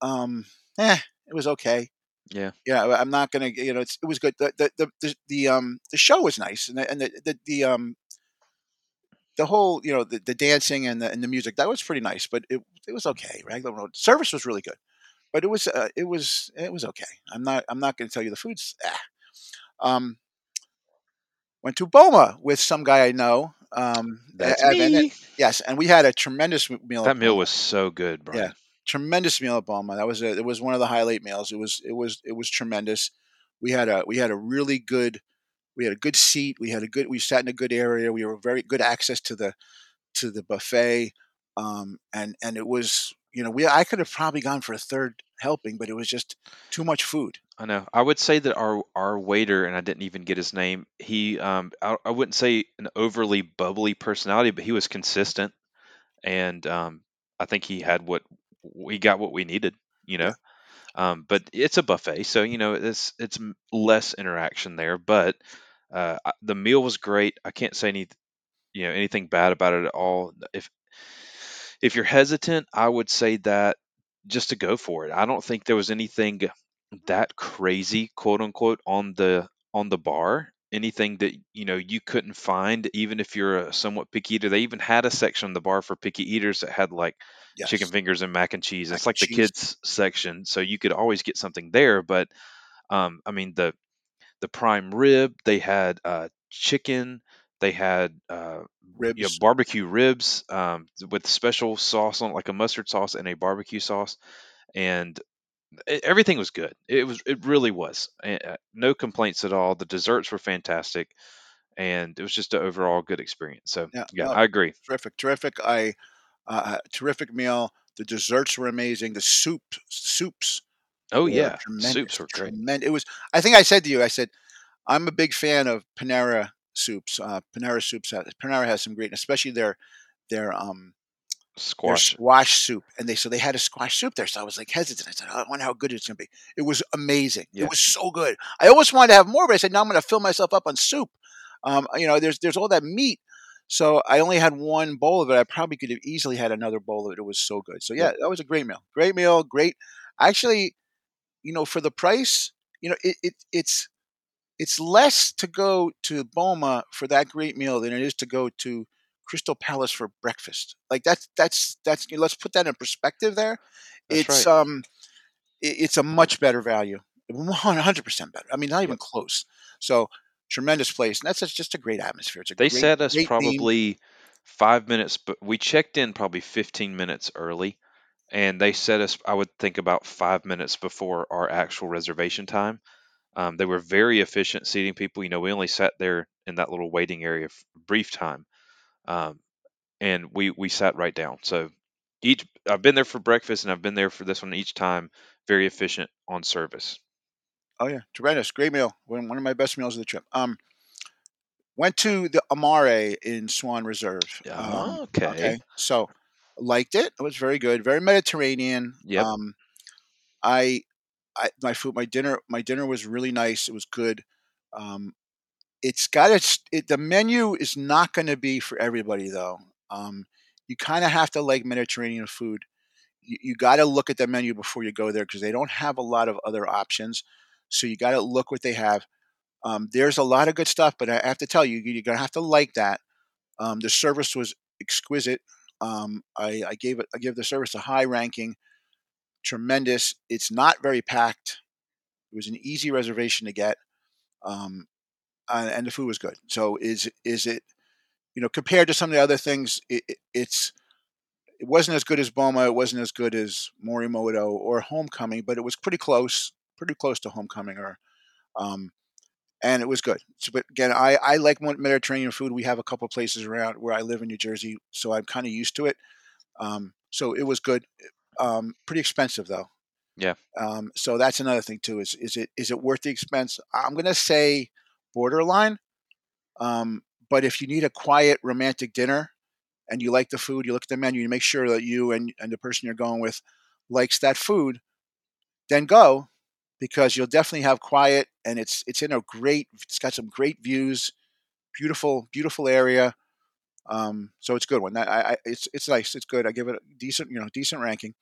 C: Um, eh, it was okay.
B: Yeah.
C: Yeah, I'm not gonna. You know, it's, it was good. The the, the the the um the show was nice, and the and the the, the um the whole you know the, the dancing and the and the music that was pretty nice. But it it was okay. Raglan Road service was really good, but it was uh, it was it was okay. I'm not I'm not gonna tell you the foods. Ah. Um, went to Boma with some guy I know. Um,
B: That's
C: Evan,
B: me.
C: Yes, and we had a tremendous meal.
B: That meal was so good,
C: Yeah,
B: Bryan.
C: tremendous meal at Boma. That was a, it was one of the highlight meals. It was it was it was tremendous. We had a we had a really good we had a good seat. We had a good we sat in a good area. We were very good access to the to the buffet. Um, and and it was you know we I could have probably gone for a third helping, but it was just too much food.
B: I know. I would say that our our waiter, and I didn't even get his name. He, um, I, I wouldn't say an overly bubbly personality, but he was consistent, and um, I think he had what we got what we needed. You know. Um, but it's a buffet, so you know it's it's less interaction there. But uh, I- the meal was great. I can't say any you know anything bad about it at all. If if you're hesitant, I would say that just to go for it. I don't think there was anything that crazy, quote unquote, on the on the bar. anything that you know you couldn't find, even if you're a somewhat picky eater. They even had a section on the bar for picky eaters that had like chicken fingers and mac and cheese.
C: mac
B: It's
C: and
B: like the
C: cheese.
B: kids section, so you could always get something there. But um, I mean the the prime rib, they had uh, chicken, they had uh, you know
C: Ribs.
B: barbecue ribs um, with special sauce on, like a mustard sauce and a barbecue sauce, and e- everything was good. It was it really was. Uh, No complaints at all. The desserts were fantastic, and it was just an overall good experience. So
C: Yeah,
B: yeah,
C: no,
B: I agree.
C: terrific, terrific. I uh, terrific meal. The desserts were amazing. The soup soups
B: Oh
C: were
B: yeah,
C: tremendous.
B: soups were great.
C: Tremendous. It was. I think I said to you. I said I'm a big fan of Panera soups. Uh, Panera soups. Has, Panera has some great, especially their their um
B: Squash.
C: squash soup. And they so they had a squash soup there. So I was like hesitant. I said, "Oh, I wonder how good it's gonna be. It was amazing. It was so good. I always wanted to have more, but I said, no, I'm gonna fill myself up on soup. Um, you know, there's there's all that meat. So I only had one bowl of it. I probably could have easily had another bowl of it. It was so good. So
B: yep,
C: yeah, that was a great meal. Great meal. Great. Actually, you know, for the price, you know, it, it it's it's less to go to Boma for that great meal than it is to go to Crystal Palace for breakfast. Like that's that's that's you know, let's put that in perspective there.
B: that's
C: It's
B: right.
C: um i- it's a much better value. 100% better. I mean, not even
B: Yep.
C: close. So tremendous place. And that's just just a great atmosphere. It's a
B: They
C: great
B: set us
C: great theme.
B: probably five minutes, but we checked in probably 15 minutes early, and they set us, I would think, about five minutes before our actual reservation time. Um, they were very efficient seating people. You know, we only sat there in that little waiting area for a brief time, um, and we we sat right down. So each I've been there for breakfast, and I've been there for this one each time. Very efficient on service.
C: Oh yeah, tremendous. Great meal. One one of my best meals of the trip. Um went to the Amare in Swan Reserve. Um
B: Okay.
C: okay. So liked it. It was very good. Very Mediterranean.
B: Yep.
C: Um I I my food my dinner my dinner was really nice. It was good. Um it's got its it, the menu is not going to be for everybody though. Um you kind of have to like Mediterranean food. You, you got to look at the menu before you go there because they don't have a lot of other options. So you got to look what they have. Um, there's a lot of good stuff, but I have to tell you, you're gonna have to like that. Um, the service was exquisite. Um, I, I gave it, I give the service a high ranking. Tremendous. It's not very packed. It was an easy reservation to get, um, and, and the food was good. So is is it, you know, compared to some of the other things, it, it, it's it wasn't as good as Boma. It wasn't as good as Morimoto or Homecoming, but it was pretty close, pretty close to Homecoming or. Um, and it was good. So, but again, I, I like Mediterranean food. We have a couple places around where I live in New Jersey, so I'm kind of used to it. Um, so it was good. Um, pretty expensive though.
B: Yeah.
C: Um, so that's another thing too. Is is it is it worth the expense? I'm gonna say borderline. Um, but if you need a quiet romantic dinner and you like the food, you look at the menu, you make sure that you and, and the person you're going with likes that food, then go because you'll definitely have quiet and it's it's in a great it's got some great views beautiful beautiful area um, so it's good one I, I it's it's nice it's good i give it a decent you know decent ranking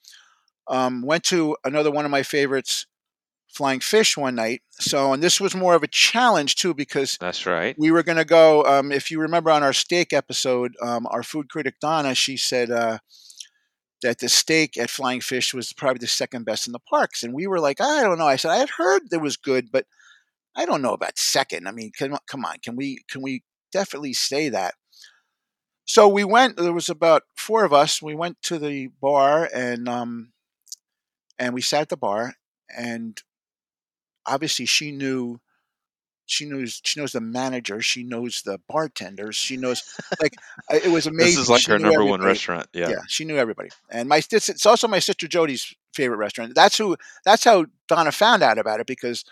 C: um, went to another one of my favorites flying fish one night so and this was more of a challenge too because
B: That's right.
C: we were going to go um, if you remember on our steak episode um, our food critic donna she said uh, that the steak at Flying Fish was probably the second best in the parks. And we were like, I don't know. I said, I had heard it was good, but I don't know about second. I mean, come, come on, can we can we definitely say that? So we went. There was about four of us. We went to the bar and um, and we sat at the bar. And obviously, she knew. She knows. She knows the manager. She knows the bartenders. She knows. Like it was amazing.
B: This is like
C: She
B: her number one restaurant. Yeah.
C: Yeah, she knew everybody. And my it's, it's also my sister Jody's favorite restaurant. That's who. That's how Donna found out about it because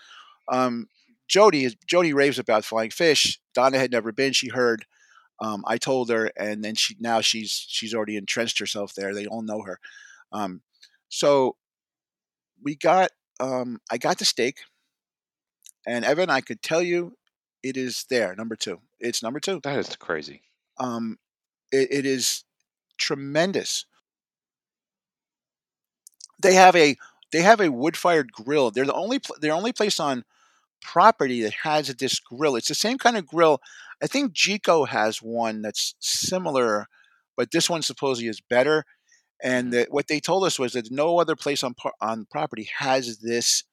C: um, Jody is Jody raves about Flying Fish. Donna had never been. She heard. Um, I told her, and then she now she's she's already entrenched herself there. They all know her. Um, so we got um, I got the steak, and Evan, I could tell you, it is there number two. It's number two.
B: That is crazy.
C: Um, it, it is tremendous. They have a they have a wood fired grill. They're the only pl- they're only place on property that has this grill. It's the same kind of grill. I think Jiko has one that's similar, but this one supposedly is better. And
B: Mhm.
C: that what they told us was that no other place on par- on property has this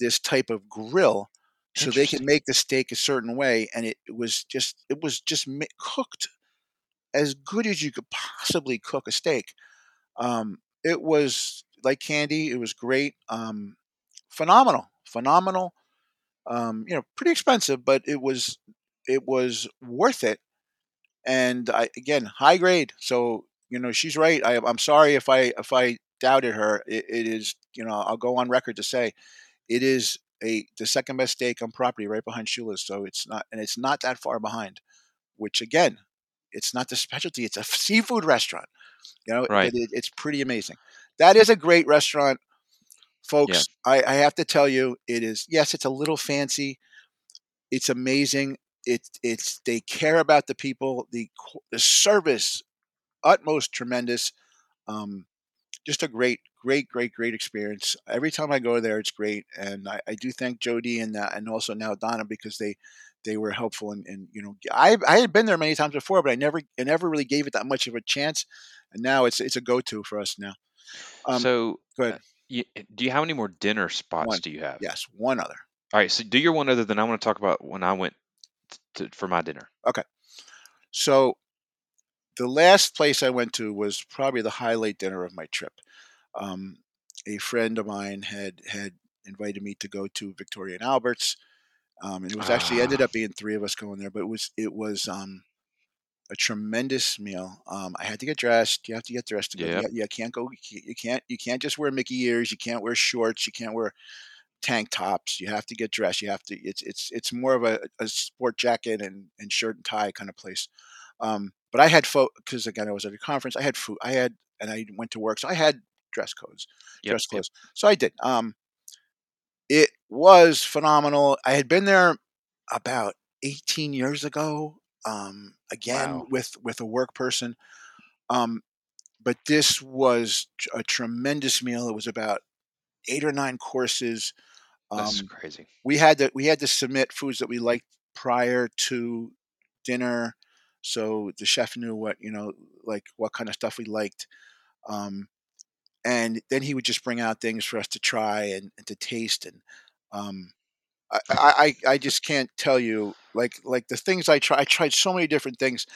C: this type of grill, so they can
B: Interesting.
C: make the steak a certain way, and it was just it was just cooked as good as you could possibly cook a steak. Um, it was like candy. It was great. Um, phenomenal, phenomenal. Um, you know, pretty expensive, but it was it was worth it. And I again high grade. So you know she's right. I, I'm sorry if I if I doubted her. It, it is you know I'll go on record to say it is a the second best steak on property right behind Shula's. So it's not and it's not that far behind. Which again, it's not the specialty. It's a seafood restaurant. You know,
B: Right.
C: it, it, it's pretty amazing. That is a great restaurant,
B: Yeah.
C: folks. I, I have to tell you, it is. Yes, it's a little fancy. It's amazing. It's it's they care about the people. The the service, utmost tremendous. Um, just a great, great, great, great experience. Every time I go there, it's great, and I, I do thank Jody and uh, and also now Donna because they they were helpful and, and you know I I had been there many times before, but I never I never really gave it that much of a chance, and now it's it's a go to for us now. Um,
B: So,
C: go
B: uh,
C: ahead.
B: y- do you how many more dinner spots
C: One,
B: do you have?
C: yes, one other.
B: All right. So do your one other than I want to talk about when I went to, for my dinner.
C: Okay, so the last place I went to was probably the highlight dinner of my trip. Um, a friend of mine had had invited me to go to Victoria and Albert's. Um, and it was actually ended
B: Ah,
C: up being three of us going there, but it was it was um, a tremendous meal. Um, I had to get dressed. You have to get dressed to go.
B: yep.
C: You, you can't go. You can't. You can't just wear Mickey ears. You can't wear shorts. You can't wear tank tops. You have to get dressed. You have to. It's it's it's more of a, a sport jacket and, and shirt and tie kind of place. Um, but I had because again I was at a conference. I had food. I had and I went to work, so I had dress codes,
B: Yep.
C: dress
B: Yep.
C: So I did. Um, it was phenomenal. I had been there about 18 years ago. Um, again
B: Wow.
C: with with a work person. Um, but this was a tremendous meal. It was about eight or nine courses.
B: That's
C: Um,
B: crazy.
C: we had to we had to submit foods that we liked prior to dinner, so the chef knew what you know like what kind of stuff we liked. Um, and then he would just bring out things for us to try and, and to taste and um, I, I I just can't tell you like like the things I try I tried so many different things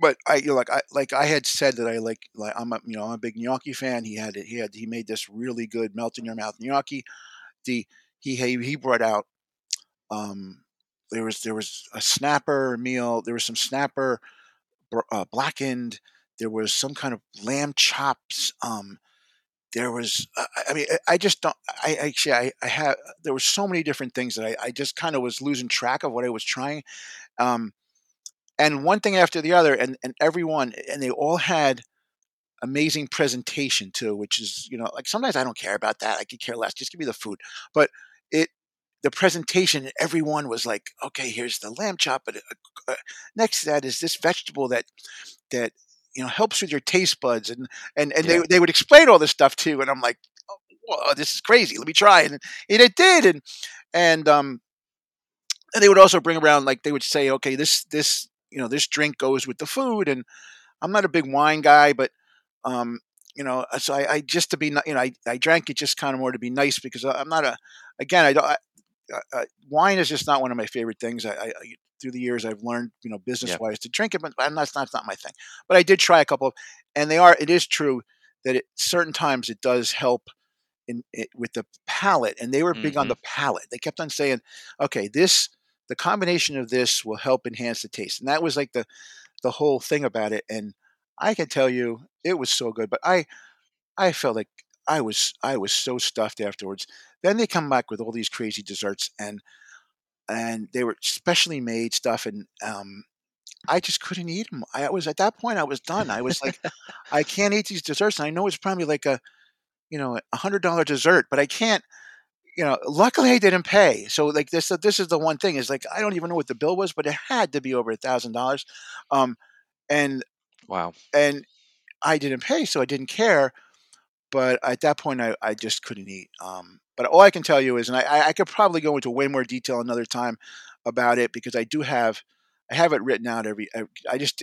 C: but I you know, like I like I had said that I like like I'm a you know I'm a big gnocchi fan he had it he had he made this really good melt in your mouth gnocchi the he he he brought out um there was there was a snapper meal there was some snapper uh, blackened there was some kind of lamb chops um there was uh, i mean i I just don't i actually i, I have there were so many different things that i, I just kind of was losing track of what i was trying um and one thing after the other and and everyone and they all had amazing presentation too which is you know like sometimes i don't care about that i could care less just give me the food but it the presentation everyone was like okay here's the lamb chop but uh, uh, next to that is this vegetable that that you know helps with your taste buds and and and they
B: Yeah.
C: they would explain all this stuff too and i'm like oh, this is crazy let me try and, and it did and and um and they would also bring around like they would say okay this this you know this drink goes with the food and i'm not a big wine guy but um you know so i, I just to be you know I, I drank it just kind of more to be nice because I- i'm not a again i don't I, uh, uh, wine is just not one of my favorite things I I- through the years i've learned you know business
B: Yep.
C: wise to drink it but I'm not, that's not, my thing. But i did try a couple of and they are it is true that at certain times it does help in it, with the palate and they were big on
B: hmm
C: the palate. They kept on saying okay this the combination of this will help enhance the taste. And that was like the the whole thing about it and i can tell you it was so good but i i felt like i was i was so stuffed afterwards. Then they come back with all these crazy desserts and and they were specially made stuff and um I just couldn't eat them. I was at that point. I was done. I was like, I can't eat these desserts. And I know it's probably like a, you know, a hundred dollar dessert, but I can't. You know, luckily I didn't pay. So like this, this is the one thing is like I don't even know what the bill was, but it had to be over a thousand dollars. Um, and
B: Wow.
C: and I didn't pay, so I didn't care. But at that point, I, I just couldn't eat. Um, but all I can tell you is, and I, I could probably go into way more detail another time about it because I do have I have it written out every. I just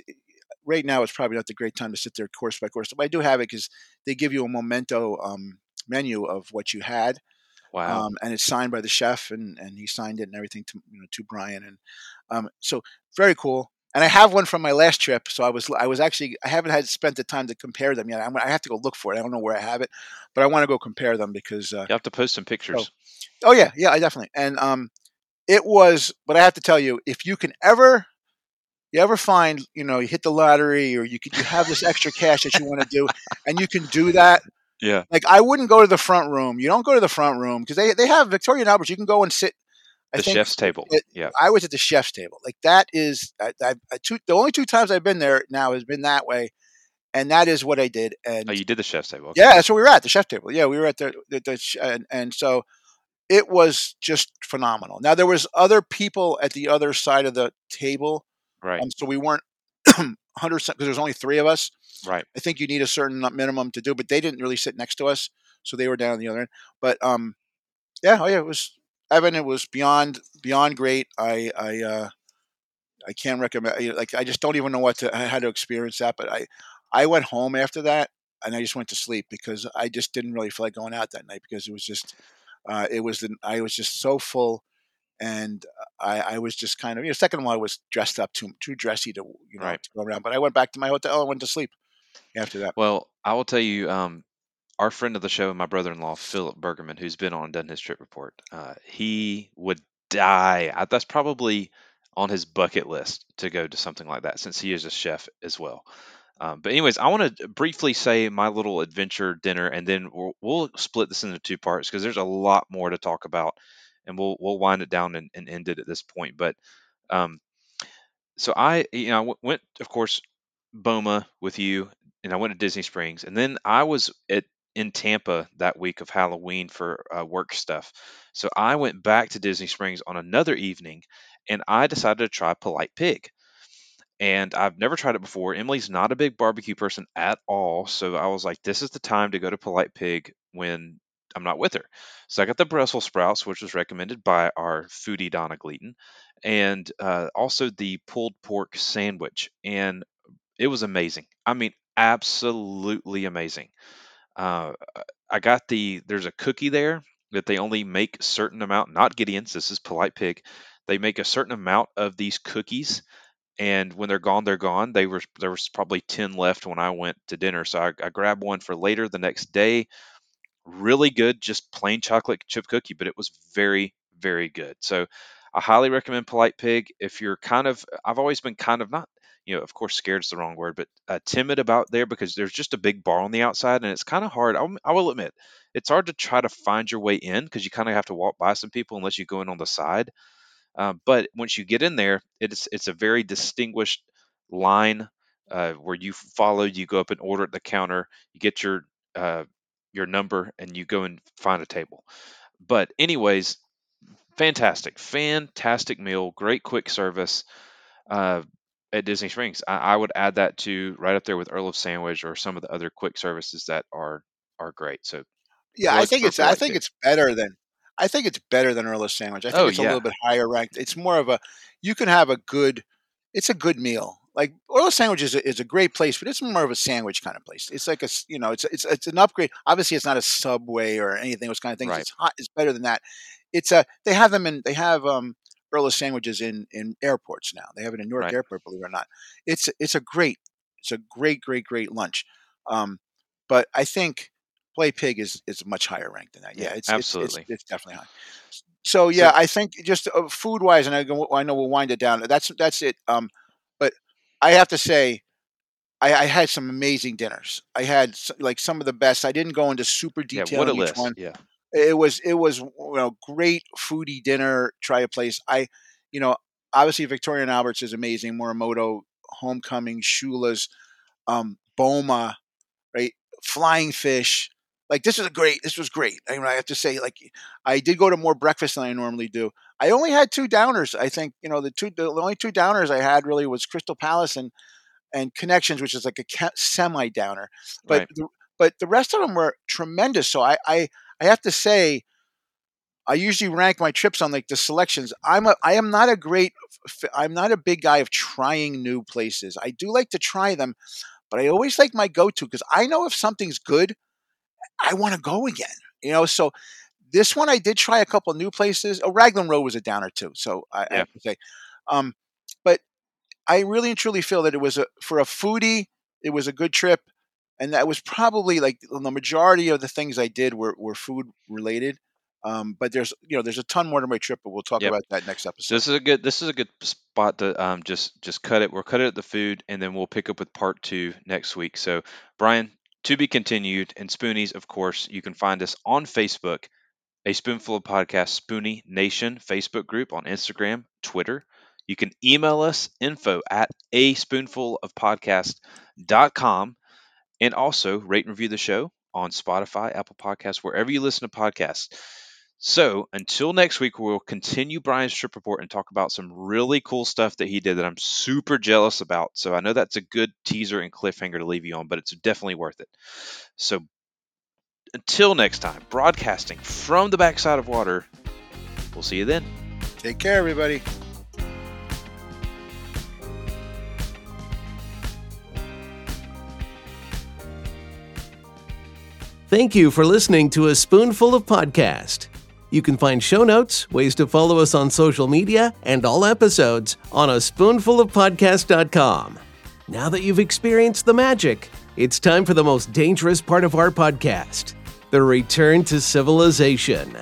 C: right now it's probably not the great time to sit there course by course, but I do have it because they give you a memento um, menu of what you had.
B: Wow.
C: Um, and it's signed by the chef, and, and he signed it and everything to you know to Bryan, and um, so very cool. And I have one from my last trip, so I was I was actually I haven't had spent the time to compare them yet. I'm, i have to go look for it. I don't know where I have it, but I want to go compare them because uh,
B: you have to post some pictures.
C: Oh, oh yeah, yeah, I definitely. And um, it was, but I have to tell you, if you can ever you ever find you know you hit the lottery or you could you have this extra cash that you want to do and you can do that
B: yeah
C: like i wouldn't go to the front room you don't go to the front room because they, they have victoria and albert you can go and sit
B: the chef's table
C: it,
B: yeah
C: i was at the chef's table like that is I, I, I, two, the only two times i've been there now has been that way and that is what i did and
B: oh you did the chef's table okay.
C: yeah that's where we were at the chef table yeah we were at the, the, the and, and so it was just phenomenal now there was other people at the other side of the table
B: Right.
C: Um, so we weren't 100% because there's only three of us.
B: Right.
C: I think you need a certain minimum to do, but they didn't really sit next to us. So they were down on the other end. But um, yeah, oh yeah, it was Evan. It was beyond beyond great. I I uh, I can't recommend. Like I just don't even know what to how to experience that. But I I went home after that and I just went to sleep because I just didn't really feel like going out that night because it was just uh, it was the I was just so full and I, I, was just kind of you know second one I was dressed up too too dressy to you know
B: right.
C: to go around but I went back to my hotel and went to sleep after that
B: well I will tell you um, our friend of the show my brother-in-law Philip Bergerman who's been on and done his trip report uh, he would die I, that's probably on his bucket list to go to something like that since he is a chef as well um, but anyways, I want to briefly say my little adventure dinner, and then we'll, we'll split this into two parts because there's a lot more to talk about and we'll we'll wind it down and, and end it at this point. But um, so I you know went of course Boma with you, and I went to Disney Springs, and then I was at in Tampa that week of Halloween for uh, work stuff. So I went back to Disney Springs on another evening, and I decided to try Polite Pig. And I've never tried it before. Emily's not a big barbecue person at all, so I was like, "This is the time to go to Polite Pig when I'm not with her. So I got the Brussels sprouts, which was recommended by our foodie Donna Gleaton, and uh, also the pulled pork sandwich, and it was amazing. I mean, absolutely amazing. Uh, I got the there's a cookie there that they only make certain amount, not Gideon's. This is Polite Pig. They make a certain amount of these cookies and when they're gone they're gone they were there was probably 10 left when i went to dinner so I, I, grabbed one for later the next day really good, just plain chocolate chip cookie, but it was very, very good. So I highly recommend Polite Pig. If you're kind of, I've always been kind of not, you know, of course, scared is the wrong word, but uh, timid about there because there's just a big bar on the outside and it's kind of hard. I'll, I will admit, it's hard to try to find your way in because you kind of have to walk by some people unless you go in on the side. Uh, but once you get in there, it's it's a very distinguished line uh, where you follow. You go up and order at the counter. You get your uh, your number and you go and find a table. But, anyways, fantastic, fantastic meal, great quick service uh, at Disney Springs. I, I, would add that to right up there with Earl of Sandwich or some of the other quick services that are are great. So,
C: yeah, I think it's I think it's better than I think it's better than Earl of Sandwich. I think oh, it's a little bit higher ranked. It's more of a you can have a good it's a good meal like Earl of Sandwich is a, is a great place, but it's more of a sandwich kind of place. It's like a you know it's it's it's an upgrade. Obviously, it's not a Subway or anything those kind of things.
B: Right.
C: It's hot. It's better than that. It's a they have them in they have um Earl sandwiches in in airports now. They have it in Newark
B: right.
C: Airport, believe it or not. It's it's a great it's a great great great lunch. Um, but I think Polite Pig is is much higher ranked than that. Yeah, it's
B: absolutely
C: it's, it's, it's definitely high. So yeah, so, I think just uh, food wise, and I, I know we'll wind it down. That's that's it. Um, but I have to say, I, I, had some amazing dinners. I had like some of the best. I didn't go into super detail. Yeah,
B: what a
C: each
B: list.
C: One.
B: Yeah,
C: it was it was you know great foodie dinner. Try a place. I, you know, obviously Victoria and Alberts is amazing. Morimoto, Homecoming, Shula's, um, Boma, right? Flying Fish. Like this was a great. This was great. I, mean, I have to say, like I did go to more breakfast than I normally do. I only had two downers. I think you know the two the only two downers I had really was Crystal Palace and and Connections, which is like a semi downer. But
B: right.
C: the, but the rest of them were tremendous. So I, I I have to say, I usually rank my trips on like the selections. I'm a I am not a great I'm not a big guy of trying new places. I do like to try them, but I always like my go-to because I know if something's good, I want to go again. You know, so this one I did try a couple new places. Oh, Raglan Road was a downer too. So I, I have to say, um, but I really and truly feel that it was a for a foodie, it was a good trip, and that was probably like the majority of the things I did were were food related. Um, but there's you know there's a ton more to my trip, but we'll talk
B: Yep.
C: about that next episode.
B: this is a good this is a good spot to um, just just cut it. We'll cut it at the food, and then we'll pick up with part two next week. So Bryan, to be continued, and Spoonies, of course, you can find us on Facebook, a spoonful of podcast Spoonie Nation Facebook group on Instagram, Twitter. You can email us info at a spoonful of podcast.com and also rate and review the show on Spotify, Apple Podcasts, wherever you listen to podcasts. So until next week, we'll continue Bryan's trip report and talk about some really cool stuff that he did that I'm super jealous about. So I know that's a good teaser and cliffhanger to leave you on, but it's definitely worth it. So until next time, broadcasting from the backside of water, we'll see you then.
C: Take care, everybody.
A: Thank you for listening to A Spoonful of Podcast. You can find show notes, ways to follow us on social media, and all episodes on a spoonfulofpodcast.com. Now that you've experienced the magic, it's time for the most dangerous part of our podcast the return to civilization.